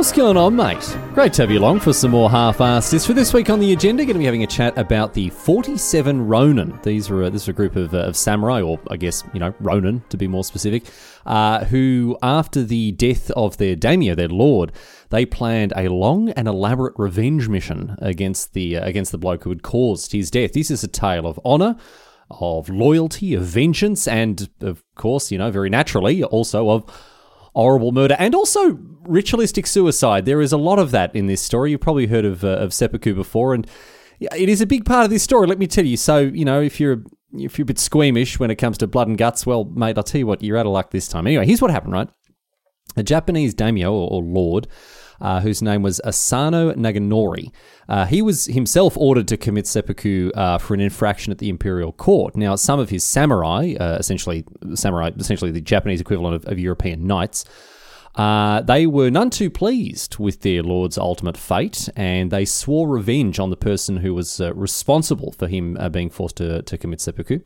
What's going on, mate? Great to have you along for some more half-assed For This week on the agenda, going to be having a chat about the 47 Ronin. These are a, this is a group of, uh, of samurai, or I guess you know Ronin to be more specific, uh, who after the death of their daimyo, their lord, they planned a long and elaborate revenge mission against the uh, against the bloke who had caused his death. This is a tale of honor. Of loyalty, of vengeance, and of course, you know, very naturally, also of horrible murder and also ritualistic suicide. There is a lot of that in this story. You've probably heard of, uh, of seppuku before, and it is a big part of this story. Let me tell you. So, you know, if you're if you're a bit squeamish when it comes to blood and guts, well, mate, I'll tell you what, you're out of luck this time. Anyway, here's what happened, right? A Japanese daimyo or, or lord uh, whose name was Asano Naganori. Uh, he was himself ordered to commit seppuku uh, for an infraction at the imperial court. Now, some of his samurai, uh, essentially samurai, essentially the Japanese equivalent of, of European knights, uh, they were none too pleased with their lord's ultimate fate, and they swore revenge on the person who was uh, responsible for him being forced to, to commit seppuku.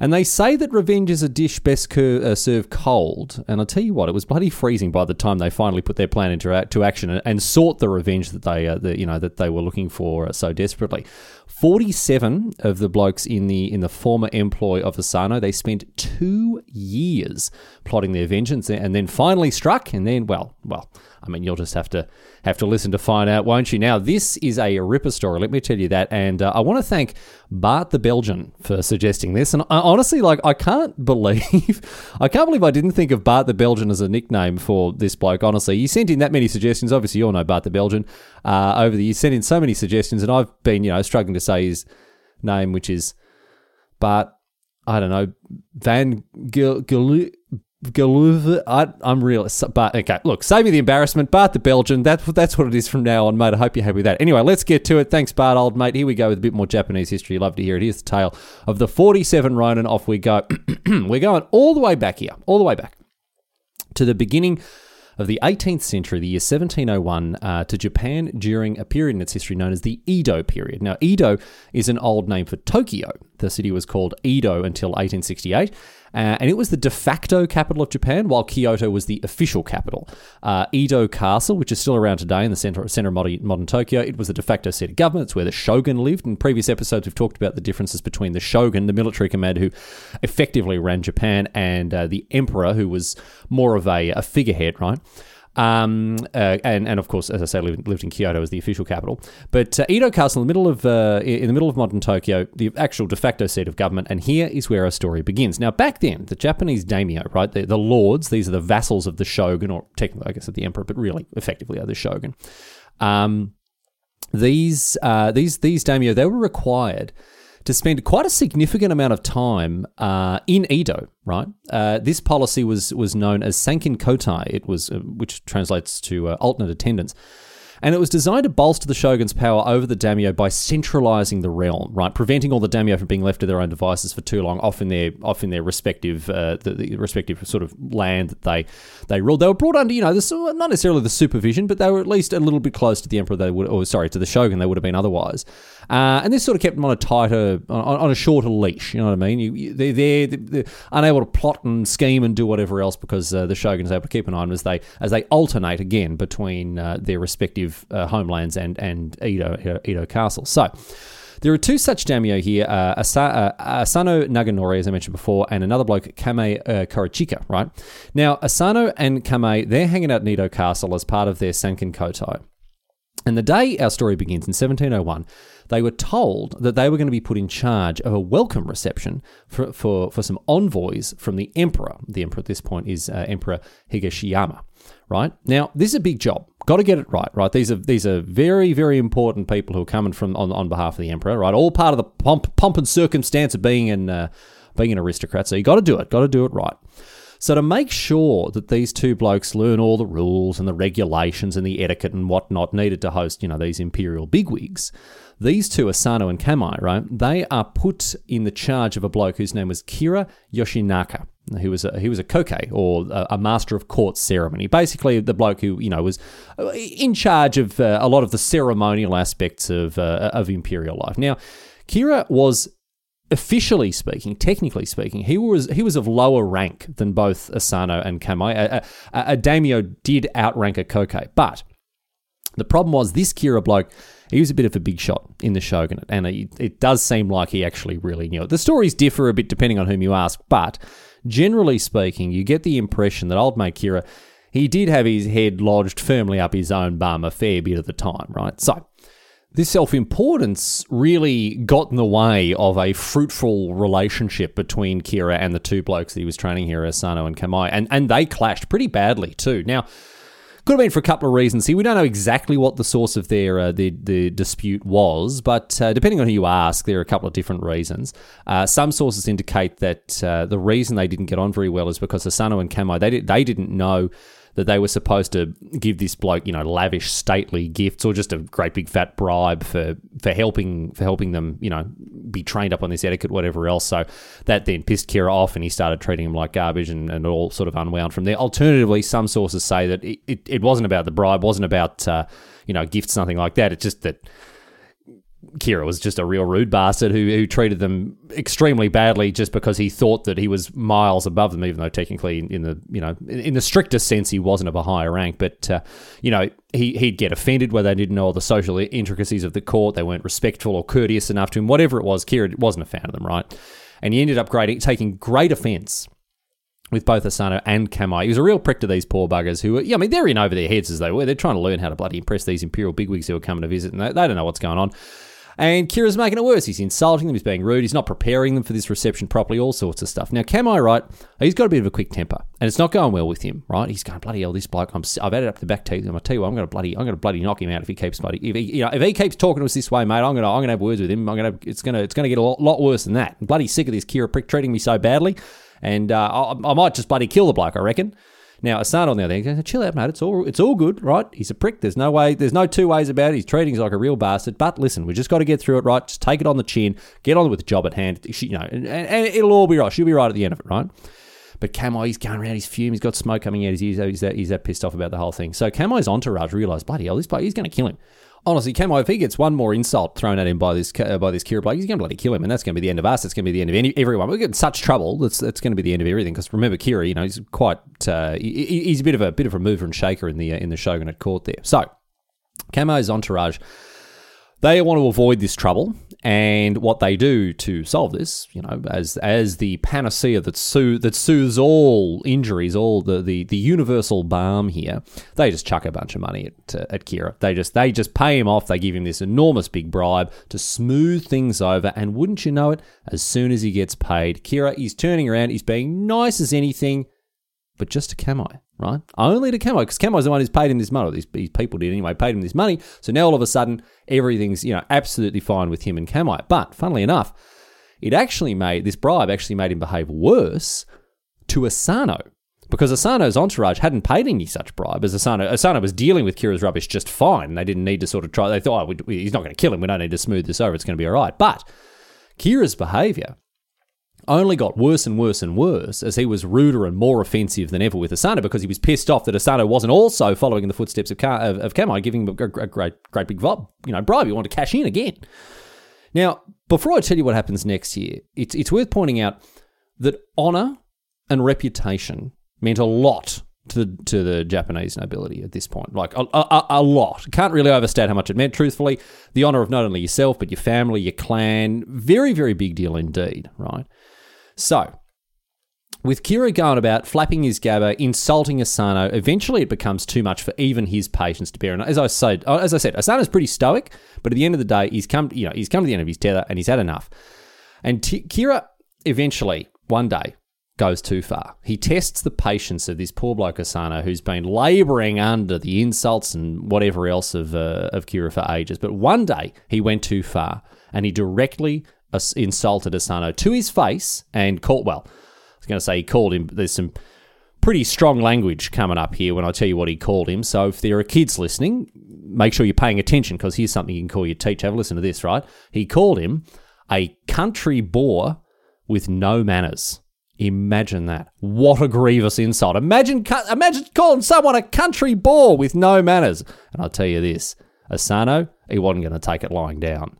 And they say that revenge is a dish best cur- uh, served cold. And I'll tell you what, it was bloody freezing by the time they finally put their plan into to action and, and sought the revenge that they, uh, the, you know, that they were looking for uh, so desperately. Forty-seven of the blokes in the in the former employ of Asano, they spent two years plotting their vengeance, and then finally struck. And then, well, well, I mean, you'll just have to have to listen to find out, won't you? Now, this is a ripper story. Let me tell you that, and uh, I want to thank Bart the Belgian for suggesting this. And I, honestly, like, I can't believe, I can't believe I didn't think of Bart the Belgian as a nickname for this bloke. Honestly, you sent in that many suggestions. Obviously, you all know Bart the Belgian. Uh, over the years, sent in so many suggestions, and I've been, you know, struggling to say his name, which is Bart. I don't know, Van Gil, Gil Galuva. I, am real, but okay. Look, save me the embarrassment. Bart the Belgian. That's that's what it is from now on, mate. I hope you're happy with that. Anyway, let's get to it. Thanks, Bart, old mate. Here we go with a bit more Japanese history. Love to hear it. Here's the tale of the 47 Ronin. Off we go. We're going all the way back here, all the way back to the beginning of the 18th century, the year 1701, uh, to Japan during a period in its history known as the Edo period. Now, Edo is an old name for Tokyo. The city was called Edo until 1868. Uh, and it was the de facto capital of Japan, while Kyoto was the official capital. Uh, Edo Castle, which is still around today in the center, center of modern, modern Tokyo, it was the de facto seat of government. It's where the shogun lived. In previous episodes, we've talked about the differences between the shogun, the military commander who effectively ran Japan, and uh, the emperor, who was more of a, a figurehead, right? Um, uh, and and of course, as I say, lived, lived in Kyoto as the official capital. But uh, Edo Castle, in the middle of uh, in the middle of modern Tokyo, the actual de facto seat of government, and here is where our story begins. Now, back then, the Japanese daimyo, right, the, the lords, these are the vassals of the shogun, or technically, I guess, of the emperor, but really, effectively, are the shogun. Um, these uh, these these daimyo, they were required to spend quite a significant amount of time uh, in Edo. Right, uh, this policy was was known as Sankin Kotai. It was, uh, which translates to uh, alternate attendance and it was designed to bolster the shogun's power over the daimyo by centralizing the realm, right, preventing all the daimyo from being left to their own devices for too long, off in their off in their respective uh, the, the, respective sort of land that they they ruled. They were brought under, you know, not necessarily the supervision, but they were at least a little bit close to the emperor. They would, or sorry, to the shogun. They would have been otherwise. Uh, and this sort of kept them on a tighter, on, on a shorter leash. You know what I mean? You, they're, they're, they're, unable to plot and scheme and do whatever else because uh, the shogun is able to keep an eye on them as they as they alternate again between uh, their respective uh, homelands and and Edo Edo Castle. So. There are two such daimyo here, uh, Asa, uh, Asano Naganori, as I mentioned before, and another bloke, Kame uh, Korochika, right? Now, Asano and Kame, they're hanging out in Edo Castle as part of their Sankin Kotai. And the day our story begins in 1701, they were told that they were going to be put in charge of a welcome reception for, for, for some envoys from the emperor. The emperor at this point is uh, Emperor Higashiyama. Right now, this is a big job. Got to get it right. Right, these are these are very very important people who are coming from on, on behalf of the emperor. Right, all part of the pomp, pomp and circumstance of being an uh, being an aristocrat. So you got to do it. Got to do it right. So to make sure that these two blokes learn all the rules and the regulations and the etiquette and whatnot needed to host, you know, these imperial bigwigs, these two, Asano and Kamai, right, they are put in the charge of a bloke whose name was Kira Yoshinaka. He was a, he was a koke or a, master of court ceremony. Basically, the bloke who you know was uh, in charge of uh, a lot of the ceremonial aspects of uh, of imperial life. Now, Kira was officially speaking, technically speaking, he was he was of lower rank than both Asano and Kamai. A, a, a daimyo did outrank a koke, but the problem was this Kira bloke. He was a bit of a big shot in the shogunate, and it, it does seem like he actually really knew it. The stories differ a bit depending on whom you ask, but generally speaking, you get the impression that old mate Kira, he did have his head lodged firmly up his own bum a fair bit of the time, right? So this self importance really got in the way of a fruitful relationship between Kira and the two blokes that he was training here, Asano and Kamai, and, and they clashed pretty badly too. Now, could have been for a couple of reasons here. We don't know exactly what the source of their uh, the, the dispute was, but uh, depending on who you ask, there are a couple of different reasons. Uh, some sources indicate that uh, the reason they didn't get on very well is because Asano and Kamai they, they didn't know that they were supposed to give this bloke, you know, lavish, stately gifts or just a great big fat bribe for for helping for helping them, you know, be trained up on this etiquette, whatever else. So that then pissed Kira off, and he started treating him like garbage, and, and all sort of unwound from there. Alternatively, some sources say that it, it, it wasn't about the bribe, wasn't about uh, you know gifts, nothing like that. It's just that Kira was just a real rude bastard who, who treated them extremely badly just because he thought that he was miles above them, even though technically, in the you know in the strictest sense, he wasn't of a higher rank. But uh, you know, he he'd get offended where they didn't know all the social intricacies of the court. They weren't respectful or courteous enough to him. Whatever it was, Kira wasn't a fan of them, right? And he ended up grading, taking great offence with both Asano and Kamai. He was a real prick to these poor buggers who were, yeah, I mean, they're in over their heads as they were. They're trying to learn how to bloody impress these imperial bigwigs who are coming to visit, and they, they don't know what's going on. And Kira's making it worse. He's insulting them, he's being rude, he's not preparing them for this reception properly, all sorts of stuff. Now, Kamai, right, he's got a bit of a quick temper, and it's not going well with him, right? He's going, bloody hell, this bloke, I'm, I've added up the back teeth, and I tell you what, I'm going to bloody, I'm to bloody knock him out if he keeps bloody, if he, you know, if he keeps talking to us this way, mate, I'm going to, I'm to have words with him. I'm to, it's going to, it's to get a lot, lot worse than that. I'm bloody sick of this Kira prick treating me so badly, and uh, I, I might just bloody kill the bloke, I reckon. Now, Asano on the other hand goes, chill out, mate. It's all it's all good, right? He's a prick. There's no way. There's no two ways about it. He's treating us like a real bastard. But listen, we just got to get through it, right? Just take it on the chin. Get on with the job at hand. You know, and, and it'll all be right. She'll be right at the end of it, right? But Kamai, he's going around, he's fuming, he's got smoke coming out his ears, he's that, he's that pissed off about the whole thing. So Kamai's entourage realised, bloody hell, this bloke, he's going to kill him honestly, Camo, if he gets one more insult thrown at him by this uh, by this Kira Blake, he's going to bloody kill him, and that's going to be the end of us. It's going to be the end of any, everyone. We're getting such trouble. That's that's going to be the end of everything. Because remember, Kira, you know, he's quite uh, he, he's a bit of a bit of a mover and shaker in the uh, in the shogunate court there. So, Camo's entourage they want to avoid this trouble, and what they do to solve this, you know, as as the panacea that soothe, that soothes all injuries, all the, the, the universal balm here, they just chuck a bunch of money at uh, at Kira. They just they just pay him off. They give him this enormous big bribe to smooth things over, and wouldn't you know it, as soon as he gets paid, Kira is turning around, he's being nice as anything, but just to Kamai right? Only to Camo, because Camo's the one who's paid him this money. These, these people did anyway, paid him this money. So now all of a sudden, everything's, you know, absolutely fine with him and Camo. But funnily enough, it actually made, this bribe actually made him behave worse to Asano. Because Asano's entourage hadn't paid any such bribe, as Asano, Asano was dealing with Kira's rubbish just fine. They didn't need to sort of try. They thought, oh, we, we, he's not going to kill him. We don't need to smooth this over. It's going to be all right. But Kira's behaviour only got worse and worse and worse as he was ruder and more offensive than ever with Asano because he was pissed off that Asano wasn't also following in the footsteps of, Ka- of, of Kamai, giving him a, a, great, great big you know, bribe. He wanted to cash in again. Now, before I tell you what happens next year, it's, it's worth pointing out that honour and reputation meant a lot to the, to the Japanese nobility at this point. Like a, a, a, lot. Can't really overstate how much it meant, truthfully. The honour of not only yourself, but your family, your clan. Very, very big deal indeed, right? So, with Kira going about flapping his gabba, insulting Asano, eventually it becomes too much for even his patience to bear. And as I said, as I said, Asano's pretty stoic, but at the end of the day, he's come, you know, he's come to the end of his tether and he's had enough. And T- Kira eventually, one day, goes too far. He tests the patience of this poor bloke Asano, who's been labouring under the insults and whatever else of uh, of Kira for ages. But one day he went too far, and he directly insulted Asano to his face and called. Well, I was going to say he called him. There's some pretty strong language coming up here when I tell you what he called him. So if there are kids listening, make sure you're paying attention because here's something you can call your teacher. Have a listen to this, right? He called him a country boor with no manners. Imagine that. What a grievous insult. Imagine imagine calling someone a country boor with no manners. And I'll tell you this, Asano, he wasn't going to take it lying down.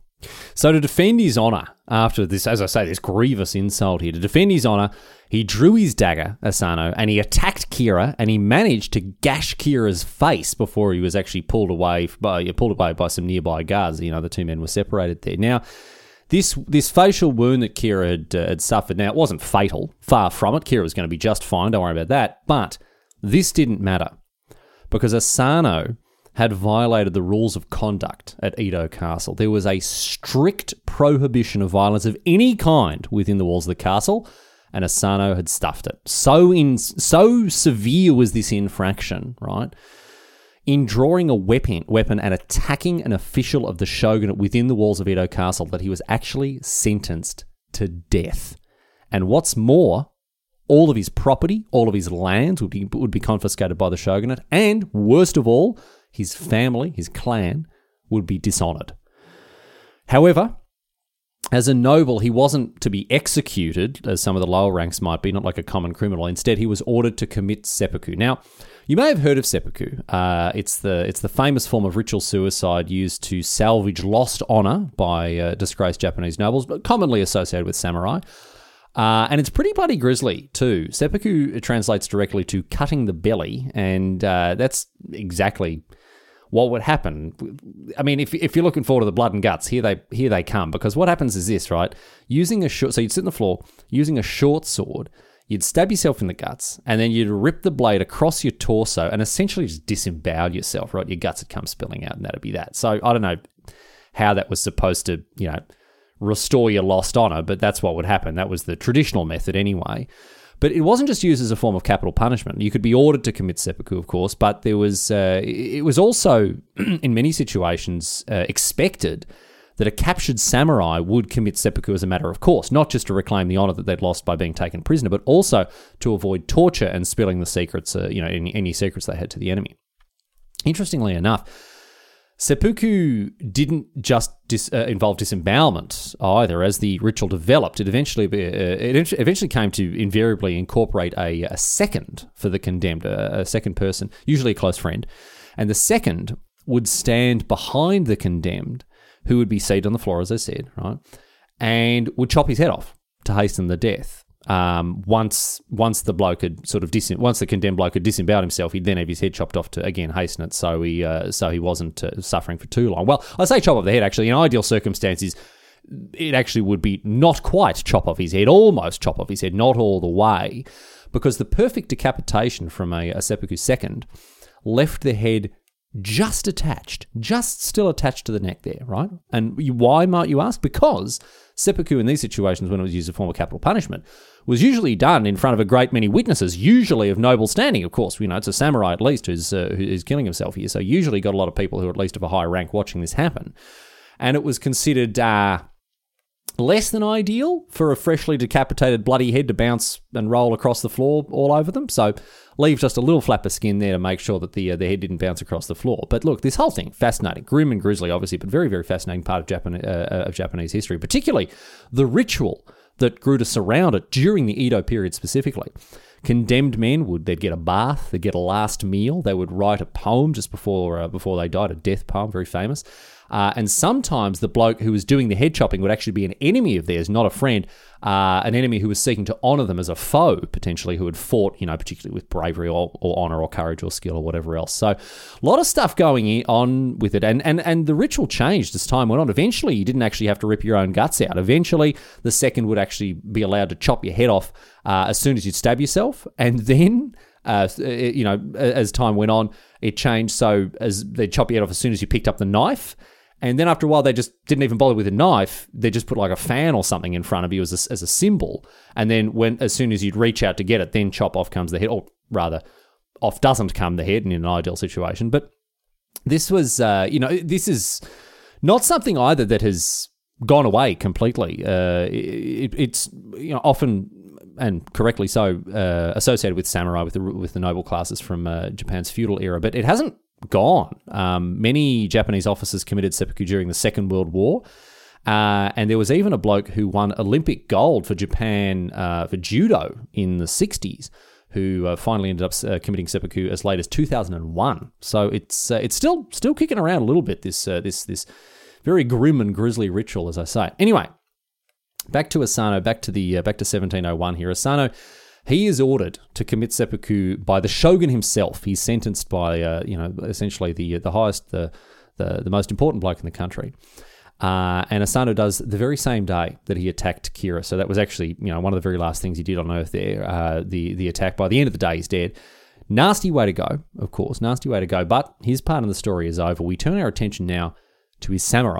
So to defend his honour after this, as I say, this grievous insult here, to defend his honour, he drew his dagger, Asano, and he attacked Kira, and he managed to gash Kira's face before he was actually pulled away by pulled away by some nearby guards. You know, the two men were separated there. Now, this this facial wound that Kira had, uh, had suffered, now it wasn't fatal, far from it. Kira was going to be just fine. Don't worry about that. But this didn't matter because Asano had violated the rules of conduct at Edo Castle. There was a strict prohibition of violence of any kind within the walls of the castle, and Asano had stuffed it. So in so severe was this infraction, right? In drawing a weapon, weapon and attacking an official of the shogunate within the walls of Edo Castle, that he was actually sentenced to death. And what's more, all of his property, all of his lands would be, would be confiscated by the shogunate, and worst of all, his family, his clan, would be dishonored. However, as a noble, he wasn't to be executed, as some of the lower ranks might be, not like a common criminal. Instead, he was ordered to commit seppuku. Now, you may have heard of seppuku. Uh, it's the it's the famous form of ritual suicide used to salvage lost honor by uh, disgraced Japanese nobles, but commonly associated with samurai. Uh, and it's pretty bloody grisly too. Seppuku translates directly to cutting the belly, and uh, that's exactly what would happen. I mean, if, if you're looking forward to the blood and guts, here they here they come. Because what happens is this, right? Using a short, so you'd sit on the floor using a short sword. You'd stab yourself in the guts, and then you'd rip the blade across your torso, and essentially just disembowel yourself. Right, your guts would come spilling out, and that'd be that. So I don't know how that was supposed to, you know, restore your lost honor, but that's what would happen. That was the traditional method anyway. But it wasn't just used as a form of capital punishment. You could be ordered to commit seppuku, of course, but there was uh, it was also in many situations uh, expected that a captured samurai would commit seppuku as a matter of course, not just to reclaim the honor that they'd lost by being taken prisoner, but also to avoid torture and spilling the secrets, uh, you know, any, any secrets they had to the enemy. Interestingly enough, Seppuku didn't just dis, uh, involve disembowelment either. As the ritual developed, it eventually uh, it eventually came to invariably incorporate a, a second for the condemned, a, a second person, usually a close friend, and the second would stand behind the condemned, who would be seated on the floor, as I said, right, and would chop his head off to hasten the death. Um, once once the bloke had sort of dis- once the condemned bloke had disemboweled himself, he'd then have his head chopped off to again hasten it, so he uh, so he wasn't uh, suffering for too long. Well, I say chop off the head. Actually, in ideal circumstances, it actually would be not quite chop off his head, almost chop off his head, not all the way, because the perfect decapitation from a, a seppuku second left the head just attached, just still attached to the neck there, right? And why might you ask? Because seppuku in these situations, when it was used as a form of capital punishment, was usually done in front of a great many witnesses, usually of noble standing. Of course, you know it's a samurai at least who's uh, who's killing himself here, so usually got a lot of people who are at least of a high rank watching this happen, and it was considered. Uh, less than ideal for a freshly decapitated bloody head to bounce and roll across the floor all over them. So leave just a little flap of skin there to make sure that the uh, the head didn't bounce across the floor. But look, this whole thing fascinating, grim and grisly, obviously, but very very fascinating part of Japan uh, of Japanese history, particularly the ritual that grew to surround it during the Edo period specifically. Condemned men would they'd get a bath, they'd get a last meal, they would write a poem just before uh, before they died, a death poem, very famous. Uh, and sometimes the bloke who was doing the head chopping would actually be an enemy of theirs, not a friend, uh, an enemy who was seeking to honor them as a foe, potentially, who had fought, you know, particularly with bravery or, or honor or courage or skill or whatever else. So a lot of stuff going on with it. And, and, and the ritual changed as time went on. Eventually, you didn't actually have to rip your own guts out. Eventually, the second would actually be allowed to chop your head off uh, as soon as you'd stab yourself. And then uh, you know, as time went on, it changed. So as they chop your head off as soon as you picked up the knife, and then after a while, they just didn't even bother with a knife. They just put like a fan or something in front of you as a, as a symbol. And then when as soon as you'd reach out to get it, then chop off comes the head, or rather, off doesn't come the head in an ideal situation. But this was, uh, you know, this is not something either that has gone away completely. Uh, it, it's you know often and correctly so, uh, associated with samurai, with the with the noble classes from uh, Japan's feudal era. But it hasn't gone. Um, many Japanese officers committed seppuku during the Second World War. Uh, and there was even a bloke who won Olympic gold for Japan uh, for judo in the 60s, who uh, finally ended up uh, committing seppuku as late as 2001. So it's it's still still kicking around a little bit. This this this very grim and grisly ritual, as I say. Anyway, Back to Asano, back to the uh, back to 1701 here. Asano, he is ordered to commit seppuku by the shogun himself. He's sentenced by uh, you know essentially the the highest the, the the most important bloke in the country. Uh, and Asano does the very same day that he attacked Kira. So that was actually, you know, one of the very last things he did on Earth there. Uh, the the attack. By the end of the day, he's dead. Nasty way to go, of course. Nasty way to go. But his part of the story is over. We turn our attention now to his samurai.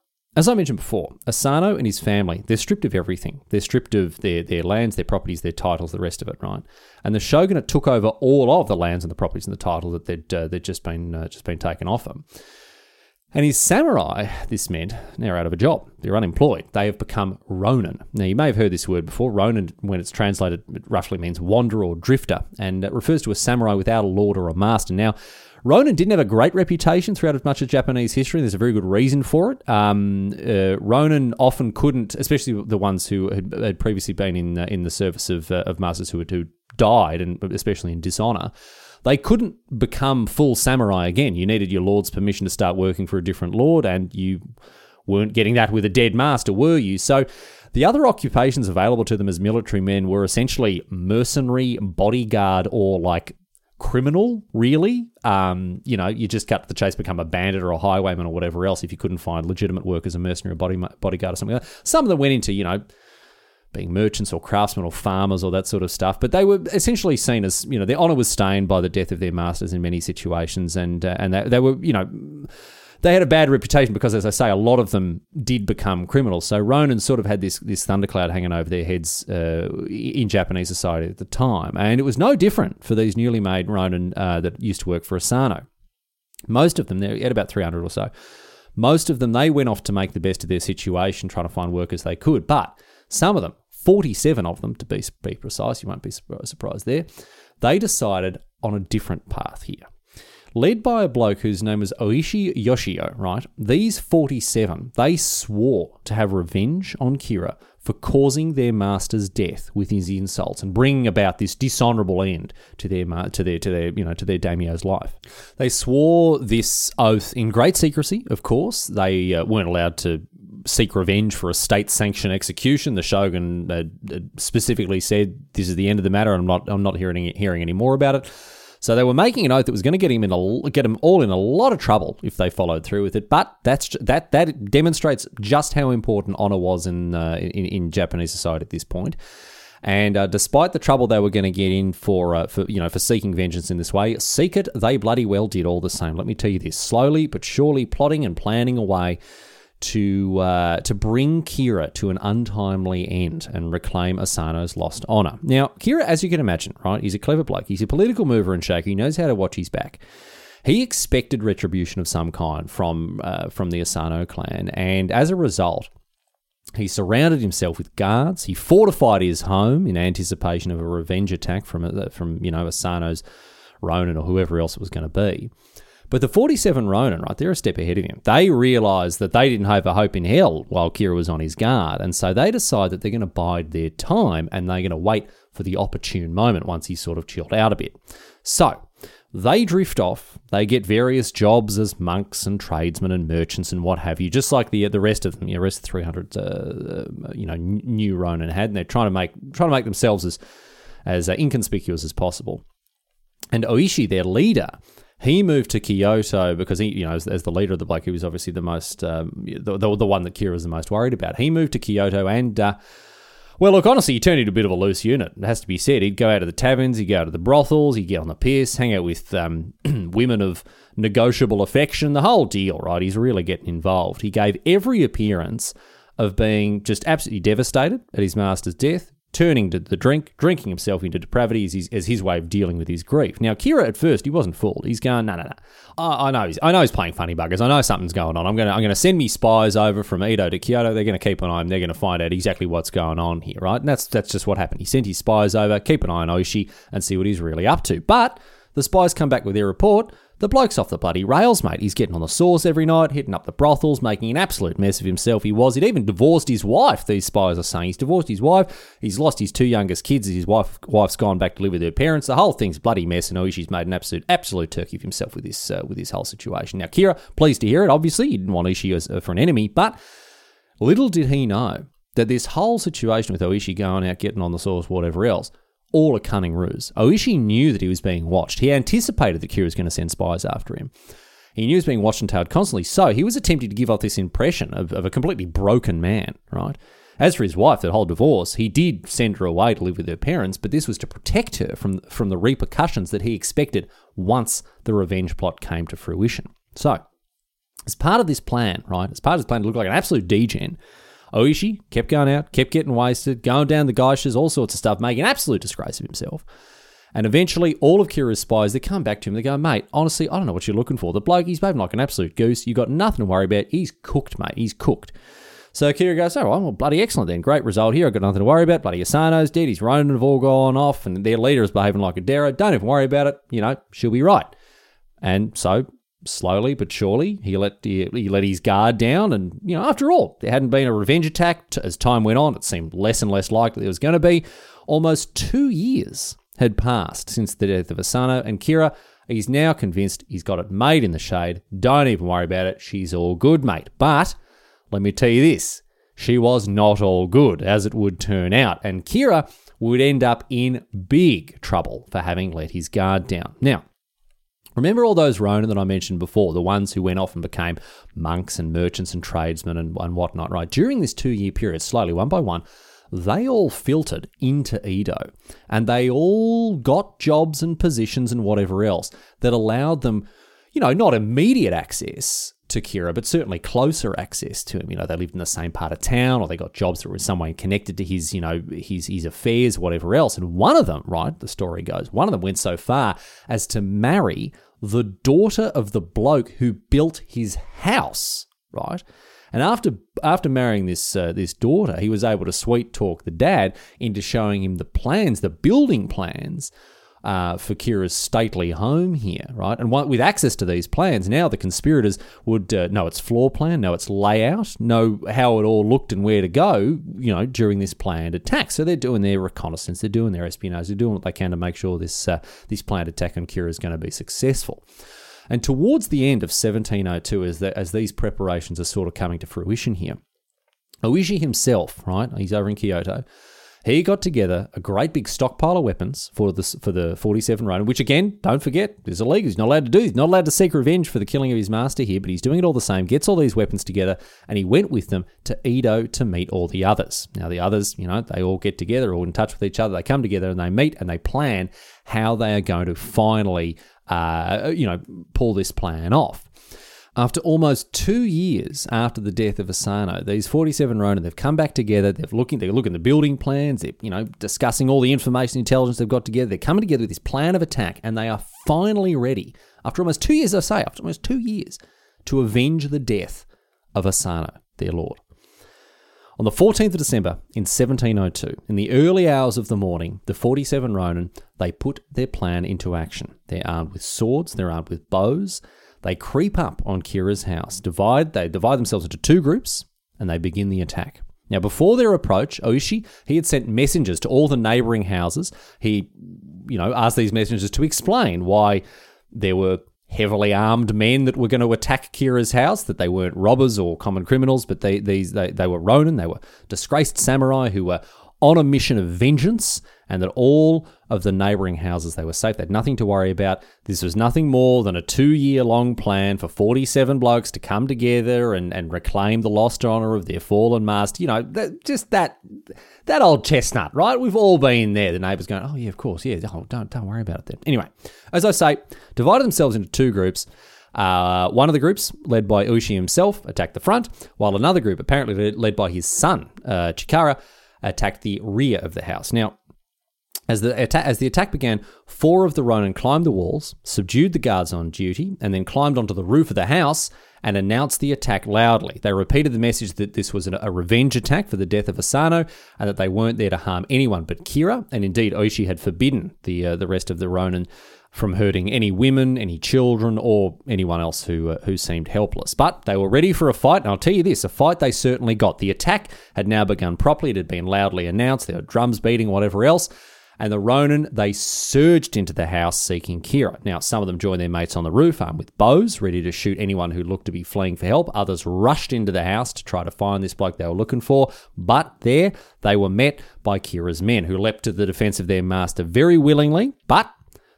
as I mentioned before, Asano and his family, they're stripped of everything. They're stripped of their, their lands, their properties, their titles, the rest of it, right? And the shogunate took over all of the lands and the properties and the title that they'd, uh, they'd just, been, uh, just been taken off them. And his samurai, this meant, now out of a job. They're unemployed. They have become ronin. Now, you may have heard this word before. Ronin, when it's translated, it roughly means wanderer or drifter, and it refers to a samurai without a lord or a master. Now, Ronin didn't have a great reputation throughout much of Japanese history. There's a very good reason for it. Um, uh, Ronin often couldn't, especially the ones who had, had previously been in uh, in the service of uh, of masters who had who died, and especially in dishonor. They couldn't become full samurai again. You needed your lord's permission to start working for a different lord, and you weren't getting that with a dead master, were you? So. The other occupations available to them as military men were essentially mercenary, bodyguard, or like criminal, really. Um, you know, you just cut to the chase, become a bandit or a highwayman or whatever else if you couldn't find legitimate work as a mercenary or body, bodyguard or something like that. Some of them went into, you know, being merchants or craftsmen or farmers or that sort of stuff. But they were essentially seen as, you know, their honor was stained by the death of their masters in many situations. And, uh, and they, they were, you know, they had a bad reputation because, as I say, a lot of them did become criminals. So Ronin sort of had this this thundercloud hanging over their heads uh, in Japanese society at the time, and it was no different for these newly made Ronin uh, that used to work for Asano. Most of them, they had about three hundred or so. Most of them, they went off to make the best of their situation, trying to find work as they could. But some of them, 47 of them to be, be precise, you won't be surprised there, they decided on a different path here led by a bloke whose name was Oishi Yoshio, right? These 47, they swore to have revenge on Kira for causing their master's death with his insults and bringing about this dishonorable end to their to their to their you know to their daimyo's life. They swore this oath in great secrecy. Of course, they uh, weren't allowed to seek revenge for a state-sanctioned execution. The shogun uh, specifically said, "This is the end of the matter. I'm not I'm not hearing hearing any more about it." So they were making an oath that was going to get him in a, get them all in a lot of trouble if they followed through with it. But that's that that demonstrates just how important honor was in uh, in, in Japanese society at this point. And uh, despite the trouble they were going to get in for, uh, for you know for seeking vengeance in this way, seek it they bloody well did all the same. Let me tell you this: slowly but surely, plotting and planning away to uh, to bring Kira to an untimely end and reclaim Asano's lost honor. Now, Kira, as you can imagine, right, he's a clever bloke. He's a political mover and shaker. He knows how to watch his back. He expected retribution of some kind from uh, from the Asano clan, and as a result, he surrounded himself with guards. He fortified his home in anticipation of a revenge attack from uh, from you know Asano's Ronin or whoever else it was going to be. But the 47 Ronin, right, they're a step ahead of him. They realise that they didn't have a hope in hell while Kira was on his guard. And so they decide that they're going to bide their time and they're going to wait for the opportune moment once he's sort of chilled out a bit. So they drift off. They get various jobs as monks and tradesmen and merchants and what have you, just like the the rest of them, the rest of 300, uh, uh, you know, new Ronin had. And they're trying to make trying to make themselves as as uh, inconspicuous as possible. And Oishi, their leader, he moved to Kyoto because he, you know, as, as the leader of the bloke, he was obviously the most, um, the, the, the one that Kira was the most worried about. He moved to Kyoto and, uh, well, look, honestly, he turned into a bit of a loose unit. It has to be said. He'd go out to the taverns, he'd go out to the brothels, he'd get on the piers, hang out with um, women of negotiable affection, the whole deal, right? He's really getting involved. He gave every appearance of being just absolutely devastated at his master's death, turning to the drink, drinking himself into depravity as his, his way of dealing with his grief. Now, Kira at first he wasn't fooled. He's going, no, no, no. I, I know he's, I know he's playing funny buggers. I know something's going on. I'm gonna, I'm gonna send me spies over from Edo to Kyoto. They're gonna keep an eye on. They're gonna find out exactly what's going on here, right? And that's that's just what happened. He sent his spies over, keep an eye on Oishi, and see what he's really up to. But the spies come back with their report. The bloke's off the bloody rails, mate. He's getting on the sauce every night, hitting up the brothels, making an absolute mess of himself. He was. He'd even divorced his wife, these spies are saying. He's divorced his wife. He's lost his two youngest kids. His wife, wife's gone back to live with her parents. The whole thing's bloody mess, and Oishi's made an absolute, absolute turkey of himself with this, uh, with this whole situation. Now, Kira, pleased to hear it. Obviously, he didn't want Oishi as, uh, for an enemy, but little did he know that this whole situation with Oishi going out, getting on the sauce, whatever else, all a cunning ruse. Oishi knew that he was being watched. He anticipated that Kira was going to send spies after him. He knew he was being watched and tailed constantly, so he was attempting to give off this impression of, of a completely broken man, right? As for his wife, that whole divorce, he did send her away to live with her parents, but this was to protect her from, from the repercussions that he expected once the revenge plot came to fruition. So, as part of this plan, right, as part of this plan to look like an absolute degen, Oishi kept going out, kept getting wasted, going down the geishas, all sorts of stuff, making absolute disgrace of himself. And eventually, all of Kira's spies, they come back to him. They go, mate, honestly, I don't know what you're looking for. The bloke, he's behaving like an absolute goose. you got nothing to worry about. He's cooked, mate. He's cooked. So Kira goes, oh, well, bloody excellent then. Great result here. I've got nothing to worry about. Bloody Asano's dead. His Ronin have all gone off, and their leader is behaving like a Dara. Don't even worry about it. You know, she'll be right. And so slowly but surely. He let he, he, let his guard down and you know after all there hadn't been a revenge attack. As time went on it seemed less and less likely it was going to be. Almost 2 years had passed since the death of Asano and Kira. He's now convinced he's got it made in the shade. Don't even worry about it. She's all good mate. But let me tell you this. She was not all good as it would turn out and Kira would end up in big trouble for having let his guard down. Now Remember all those Ronin that I mentioned before, the ones who went off and became monks and merchants and tradesmen and, and whatnot, right? During this two year period, slowly, one by one, they all filtered into Edo and they all got jobs and positions and whatever else that allowed them, you know, not immediate access to Kira, but certainly closer access to him. You know, they lived in the same part of town, or they got jobs that were in some way connected to his, you know, his his affairs, whatever else. And one of them, right, the story goes, one of them went so far as to marry the daughter of the bloke who built his house, right? And after after marrying this uh, this daughter, he was able to sweet talk the dad into showing him the plans, the building plans uh, for Kira's stately home here, right? And with access to these plans, now the conspirators would uh, know its floor plan, know its layout, know how it all looked and where to go, you know, during this planned attack. So they're doing their reconnaissance, they're doing their espionage, they're doing what they can to make sure this uh, this planned attack on Kira is going to be successful. And towards the end of 1702, as, the, as these preparations are sort of coming to fruition here, Oishi himself, right, he's over in Kyoto, he got together a great big stockpile of weapons for the for the 47 Ronin, which again, don't forget, is illegal. He's not allowed to do. He's not allowed to seek revenge for the killing of his master here, but he's doing it all the same. Gets all these weapons together, and he went with them to Edo to meet all the others. Now the others, you know, they all get together, all in touch with each other. They come together and they meet and they plan how they are going to finally, uh, you know, pull this plan off. After almost two years after the death of Asano, these 47 Ronin, they've come back together. They're looking, they're looking at the building plans. They're, you know, discussing all the information intelligence they've got together. They're coming together with this plan of attack, and they are finally ready, after almost two years, I say, after almost two years, to avenge the death of Asano, their lord. On the 14th of December in 1702, in the early hours of the morning, the 47 Ronin, they put their plan into action. They're armed with swords, they're armed with bows, they creep up on Kira's house, divide, they divide themselves into two groups, and they begin the attack. Now, before their approach, Oishi, he had sent messengers to all the neighboring houses. He, you know, asked these messengers to explain why there were heavily armed men that were going to attack Kira's house, that they weren't robbers or common criminals, but they, these, they, they were Ronin, they were disgraced samurai who were on a mission of vengeance, and that all of the neighboring houses they were safe. They had nothing to worry about. This was nothing more than a two-year long plan for 47 blokes to come together and, and reclaim the lost honor of their fallen master. You know, that, just that that old chestnut, right? We've all been there. The neighbours going, "Oh yeah, of course, yeah. Oh, don't don't worry about it then." Anyway, as I say, divided themselves into two groups. Uh, one of the groups, led by Oishi himself, attacked the front, while another group, apparently led by his son, uh, Chikara, attacked the rear of the house. Now, as the, atta- as the attack began, four of the Ronin climbed the walls, subdued the guards on duty, and then climbed onto the roof of the house and announced the attack loudly. They repeated the message that this was a revenge attack for the death of Asano and that they weren't there to harm anyone but Kira. And indeed, Oishi had forbidden the uh, the rest of the Ronin from hurting any women, any children, or anyone else who uh, who seemed helpless. But they were ready for a fight, and I'll tell you this: a fight they certainly got. The attack had now begun properly; it had been loudly announced. There were drums beating, whatever else. And the Ronin, they surged into the house seeking Kira. Now, some of them joined their mates on the roof, armed with bows, ready to shoot anyone who looked to be fleeing for help. Others rushed into the house to try to find this bloke they were looking for. But there, they were met by Kira's men, who leapt to the defense of their master very willingly. But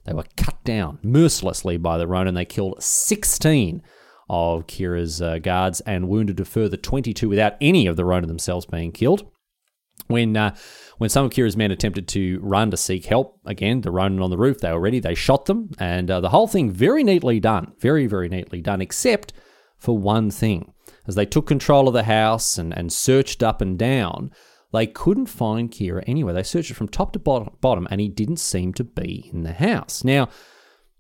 they were cut down mercilessly by the Ronin. They killed 16 of Kira's uh, guards and wounded a further 22 without any of the Ronin themselves being killed. When uh, when some of Kira's men attempted to run to seek help, again, the Ronin on the roof, they were ready. They shot them, and uh, the whole thing very neatly done, very very neatly done, except for one thing. As they took control of the house and, and searched up and down, they couldn't find Kira anywhere. They searched it from top to bottom, and he didn't seem to be in the house. Now,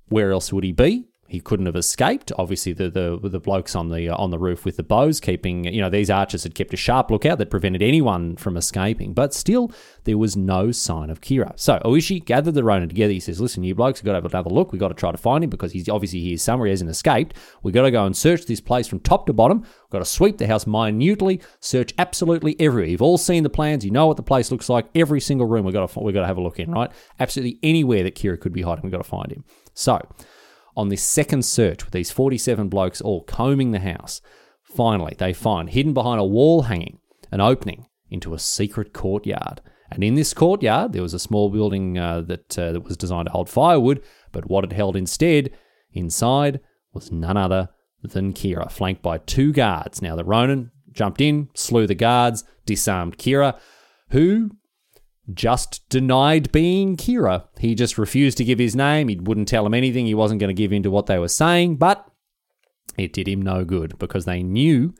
where else would he be? He couldn't have escaped. Obviously, the the, the blokes on the uh, on the roof with the bows keeping you know these archers had kept a sharp lookout that prevented anyone from escaping. But still, there was no sign of Kira. So Oishi gathered the Ronin together. He says, "Listen, you blokes, we've got to have another look. We've got to try to find him because he's obviously here somewhere. He hasn't escaped. We've got to go and search this place from top to bottom. We've got to sweep the house minutely, search absolutely everywhere. You've all seen the plans. You know what the place looks like. Every single room we've got to we've got to have a look in. Right? Absolutely anywhere that Kira could be hiding, we've got to find him. So." On this second search with these 47 blokes all combing the house, finally they find hidden behind a wall hanging an opening into a secret courtyard. And in this courtyard, there was a small building uh, that, uh, that was designed to hold firewood, but what it held instead, inside, was none other than Kira, flanked by two guards. Now, the Ronin jumped in, slew the guards, disarmed Kira, who just denied being Kira. He just refused to give his name. He wouldn't tell them anything. He wasn't going to give in to what they were saying, but it did him no good because they knew,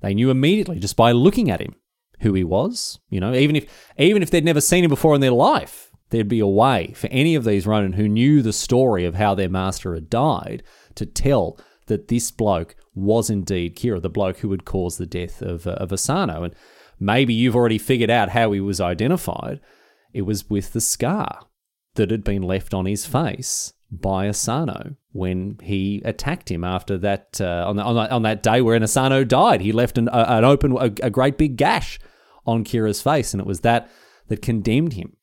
they knew immediately just by looking at him who he was. You know, even if even if they'd never seen him before in their life, there'd be a way for any of these Ronin who knew the story of how their master had died to tell that this bloke was indeed Kira, the bloke who had caused the death of, uh, of Asano. And maybe you've already figured out how he was identified. It was with the scar that had been left on his face by Asano when he attacked him after that uh, on, the, on, that on that day where Asano died. He left an, a, an open a, a great big gash on Kira's face, and it was that that condemned him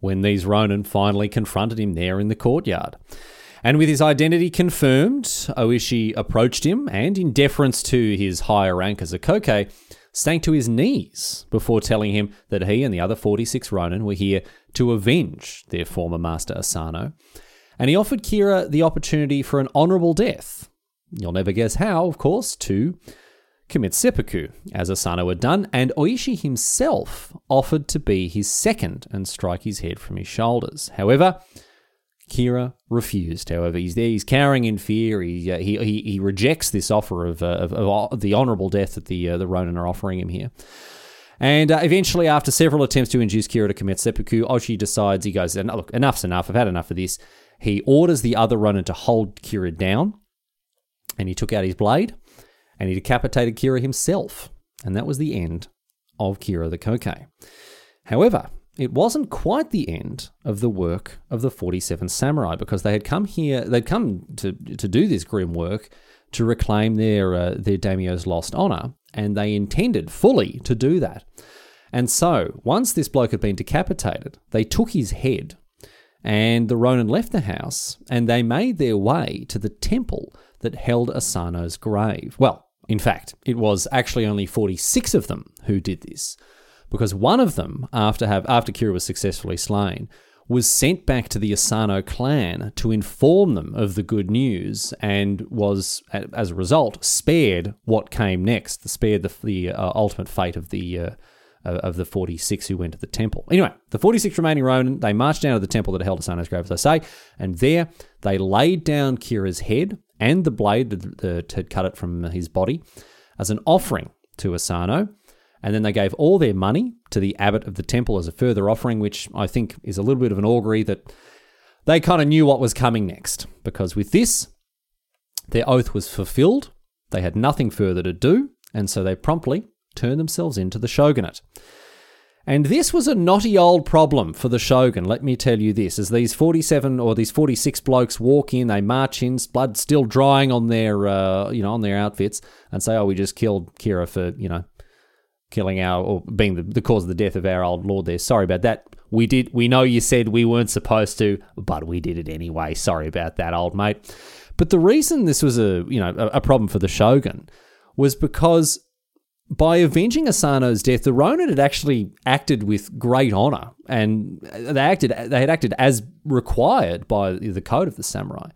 when these Ronin finally confronted him there in the courtyard. And with his identity confirmed, Oishi approached him and, in deference to his higher rank as a Koke, sank to his knees before telling him that he and the other 46 Ronin were here to avenge their former master Asano. And he offered Kira the opportunity for an honorable death. You'll never guess how, of course, to commit seppuku, as Asano had done, and Oishi himself offered to be his second and strike his head from his shoulders. However, Kira refused. However, he's there. He's cowering in fear. He uh, he, he he rejects this offer of, uh, of, of the honourable death that the uh, the Ronin are offering him here. And uh, eventually, after several attempts to induce Kira to commit seppuku, Oishi decides he goes, "Look, enough's enough. I've had enough of this." He orders the other Ronin to hold Kira down, and he took out his blade and he decapitated Kira himself. And that was the end of Kira the Koke. However, it wasn't quite the end of the work of the 47 samurai because they had come here, they'd come to, to do this grim work to reclaim their, uh, their daimyo's lost honor, and they intended fully to do that. And so, once this bloke had been decapitated, they took his head, and the Ronin left the house, and they made their way to the temple that held Asano's grave. Well, in fact, it was actually only 46 of them who did this because one of them, after have after Kira was successfully slain, was sent back to the Asano clan to inform them of the good news, and was, as a result, spared what came next. The spared the, the uh, ultimate fate of the uh, of the 46 who went to the temple. Anyway, the 46 remaining Ronin, they marched down to the temple that held Asano's grave, as I say, and there they laid down Kira's head and the blade that had cut it from his body as an offering to Asano and then they gave all their money to the abbot of the temple as a further offering, which I think is a little bit of an augury that they kind of knew what was coming next. Because with this, their oath was fulfilled, they had nothing further to do, and so they promptly turned themselves into the shogunate. And this was a knotty old problem for the shogun, let me tell you this. As these 47 or these 46 blokes walk in, they march in, blood still drying on their, uh, you know, on their outfits, and say, oh, we just killed Kira for, you know, killing our or being the, the cause of the death of our old lord there. Sorry about that. We did we know you said we weren't supposed to, but we did it anyway. Sorry about that, old mate. But the reason this was a you know a, a problem for the shogun was because by avenging Asano's death, the Ronin had actually acted with great honor, and they acted they had acted as required by the code of the samurai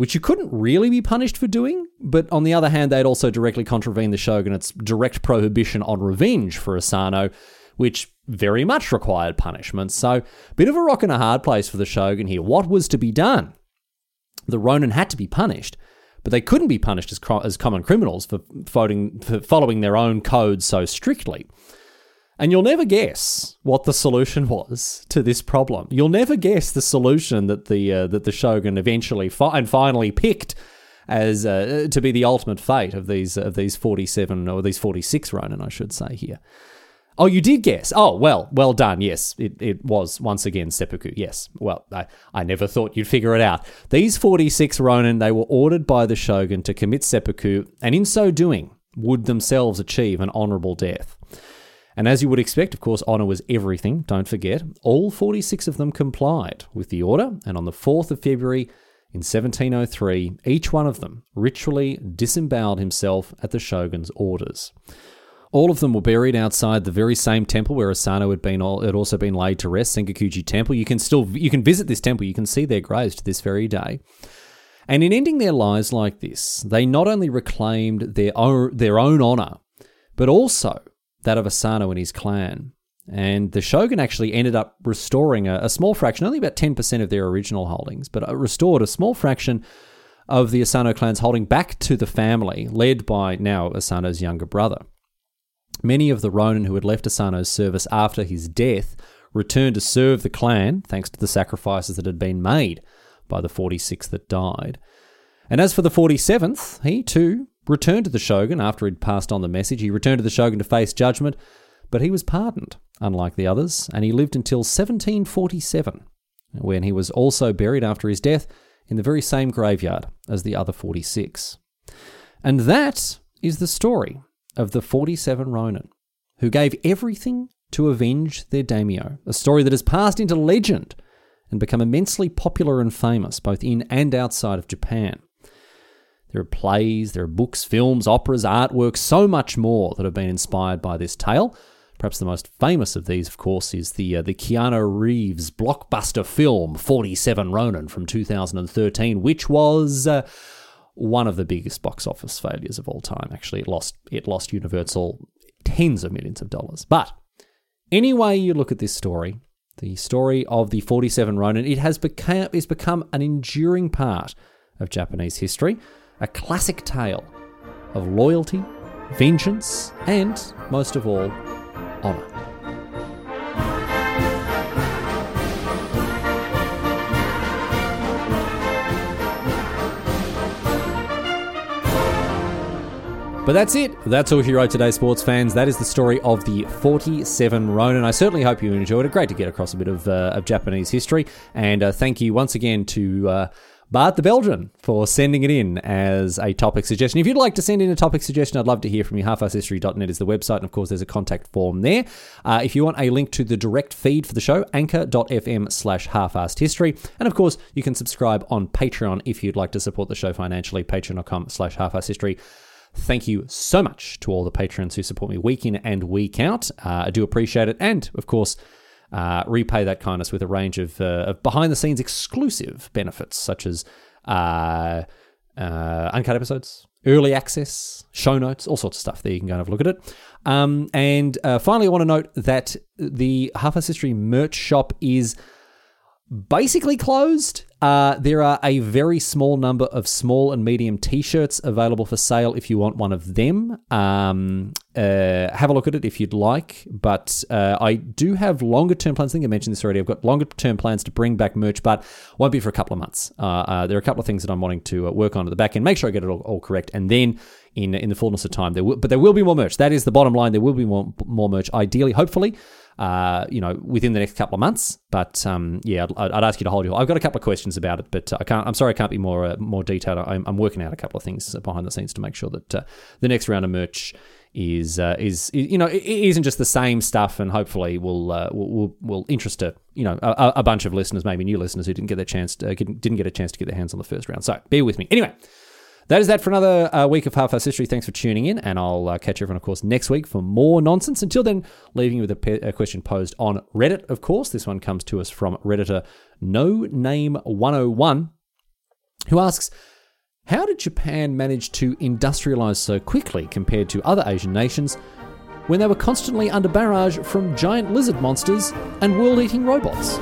which you couldn't really be punished for doing, but on the other hand, they'd also directly contravened the shogunate's direct prohibition on revenge for Asano, which very much required punishment. So, bit of a rock and a hard place for the shogun here. What was to be done? The Ronin had to be punished, but they couldn't be punished as, as common criminals for, voting, for following their own code so strictly. And you'll never guess what the solution was to this problem. You'll never guess the solution that the uh, that the shogun eventually fi- and finally picked as uh, to be the ultimate fate of these of these 47 or these 46 Ronin, I should say here. Oh, you did guess. Oh, well, well done. Yes, it, it was once again seppuku. Yes. Well, I, I never thought you'd figure it out. These 46 Ronin, they were ordered by the shogun to commit seppuku, and in so doing, would themselves achieve an honorable death. And as you would expect, of course, honour was everything, don't forget. All 46 of them complied with the order, and on the 4th of February in 1703, each one of them ritually disemboweled himself at the shogun's orders. All of them were buried outside the very same temple where Asano had been had also been laid to rest, Sengakuji Temple. You can still you can visit this temple, you can see their graves to this very day. And in ending their lives like this, they not only reclaimed their own, their own honor, but also that of Asano and his clan. And the shogun actually ended up restoring a, a small fraction, only about 10% of their original holdings, but uh, restored a small fraction of the Asano clan's holding back to the family, led by now Asano's younger brother. Many of the Ronin who had left Asano's service after his death returned to serve the clan, thanks to the sacrifices that had been made by the 46 that died. And as for the 47th, he too returned to the shogun after he'd passed on the message. He returned to the shogun to face judgment, but he was pardoned, unlike the others, and he lived until 1747, when he was also buried after his death in the very same graveyard as the other 46. And that is the story of the 47 Ronin, who gave everything to avenge their daimyo, a story that has passed into legend and become immensely popular and famous both in and outside of Japan. There are plays, there are books, films, operas, artwork, so much more that have been inspired by this tale. Perhaps the most famous of these, of course, is the uh, the Keanu Reeves blockbuster film 47 Ronin from 2013, which was uh, one of the biggest box office failures of all time. Actually, it lost it lost Universal tens of millions of dollars. But any way you look at this story, the story of the 47 Ronin. It has become, it's become an enduring part of Japanese history, a classic tale of loyalty, vengeance, and, most of all, honour. But that's it. That's all Hero Today, sports fans. That is the story of the 47 Ronin. I certainly hope you enjoyed it. Great to get across a bit of, uh, of Japanese history. And uh, thank you once again to uh, Bart the Belgian for sending it in as a topic suggestion. If you'd like to send in a topic suggestion, I'd love to hear from you. Halfarsedhistory.net is the website, and of course, there's a contact form there. Uh, if you want a link to the direct feed for the show, anchor.fm slash history. And of course, you can subscribe on Patreon if you'd like to support the show financially, patreon.com slash history. Thank you so much to all the patrons who support me week in and week out. Uh, I do appreciate it. And, of course, uh, repay that kindness with a range of, uh, of behind the scenes exclusive benefits, such as uh, uh, uncut episodes, early access, show notes, all sorts of stuff there. You can go and have a look at it. Um, and uh, finally, I want to note that the Half History merch shop is basically closed. Uh, there are a very small number of small and medium t-shirts available for sale if you want one of them. Um, uh, have a look at it if you'd like. But uh, I do have longer term plans. I think I mentioned this already. I've got longer term plans to bring back merch, but won't be for a couple of months. Uh, uh, there are a couple of things that I'm wanting to uh, work on at the back end. Make sure I get it all, all correct, and then in in the fullness of time, there will, but there will be more merch. That is the bottom line. There will be more more merch. Ideally, hopefully uh, you know, within the next couple of months. But um, yeah, I'd, I'd, ask you to hold your. I've got a couple of questions about it, but I can't. I'm sorry, I can't be more uh, more detailed. I'm, I'm, working out a couple of things behind the scenes to make sure that uh, the next round of merch is, uh, is, you know it isn't just the same stuff, and hopefully will uh, will, will, interest a you know a, a, bunch of listeners, maybe new listeners who didn't get their chance to, didn't get a chance to get their hands on the first round. So bear with me. Anyway. That is that for another uh, week of Half-Arsed History. Thanks for tuning in, and I'll uh, catch everyone, of course, next week for more nonsense. Until then, leaving you with a, pe- a, question posed on Reddit, of course. This one comes to us from Redditor No Name 101, who asks, How did Japan manage to industrialize so quickly compared to other Asian nations when they were constantly under barrage from giant lizard monsters and world eating robots?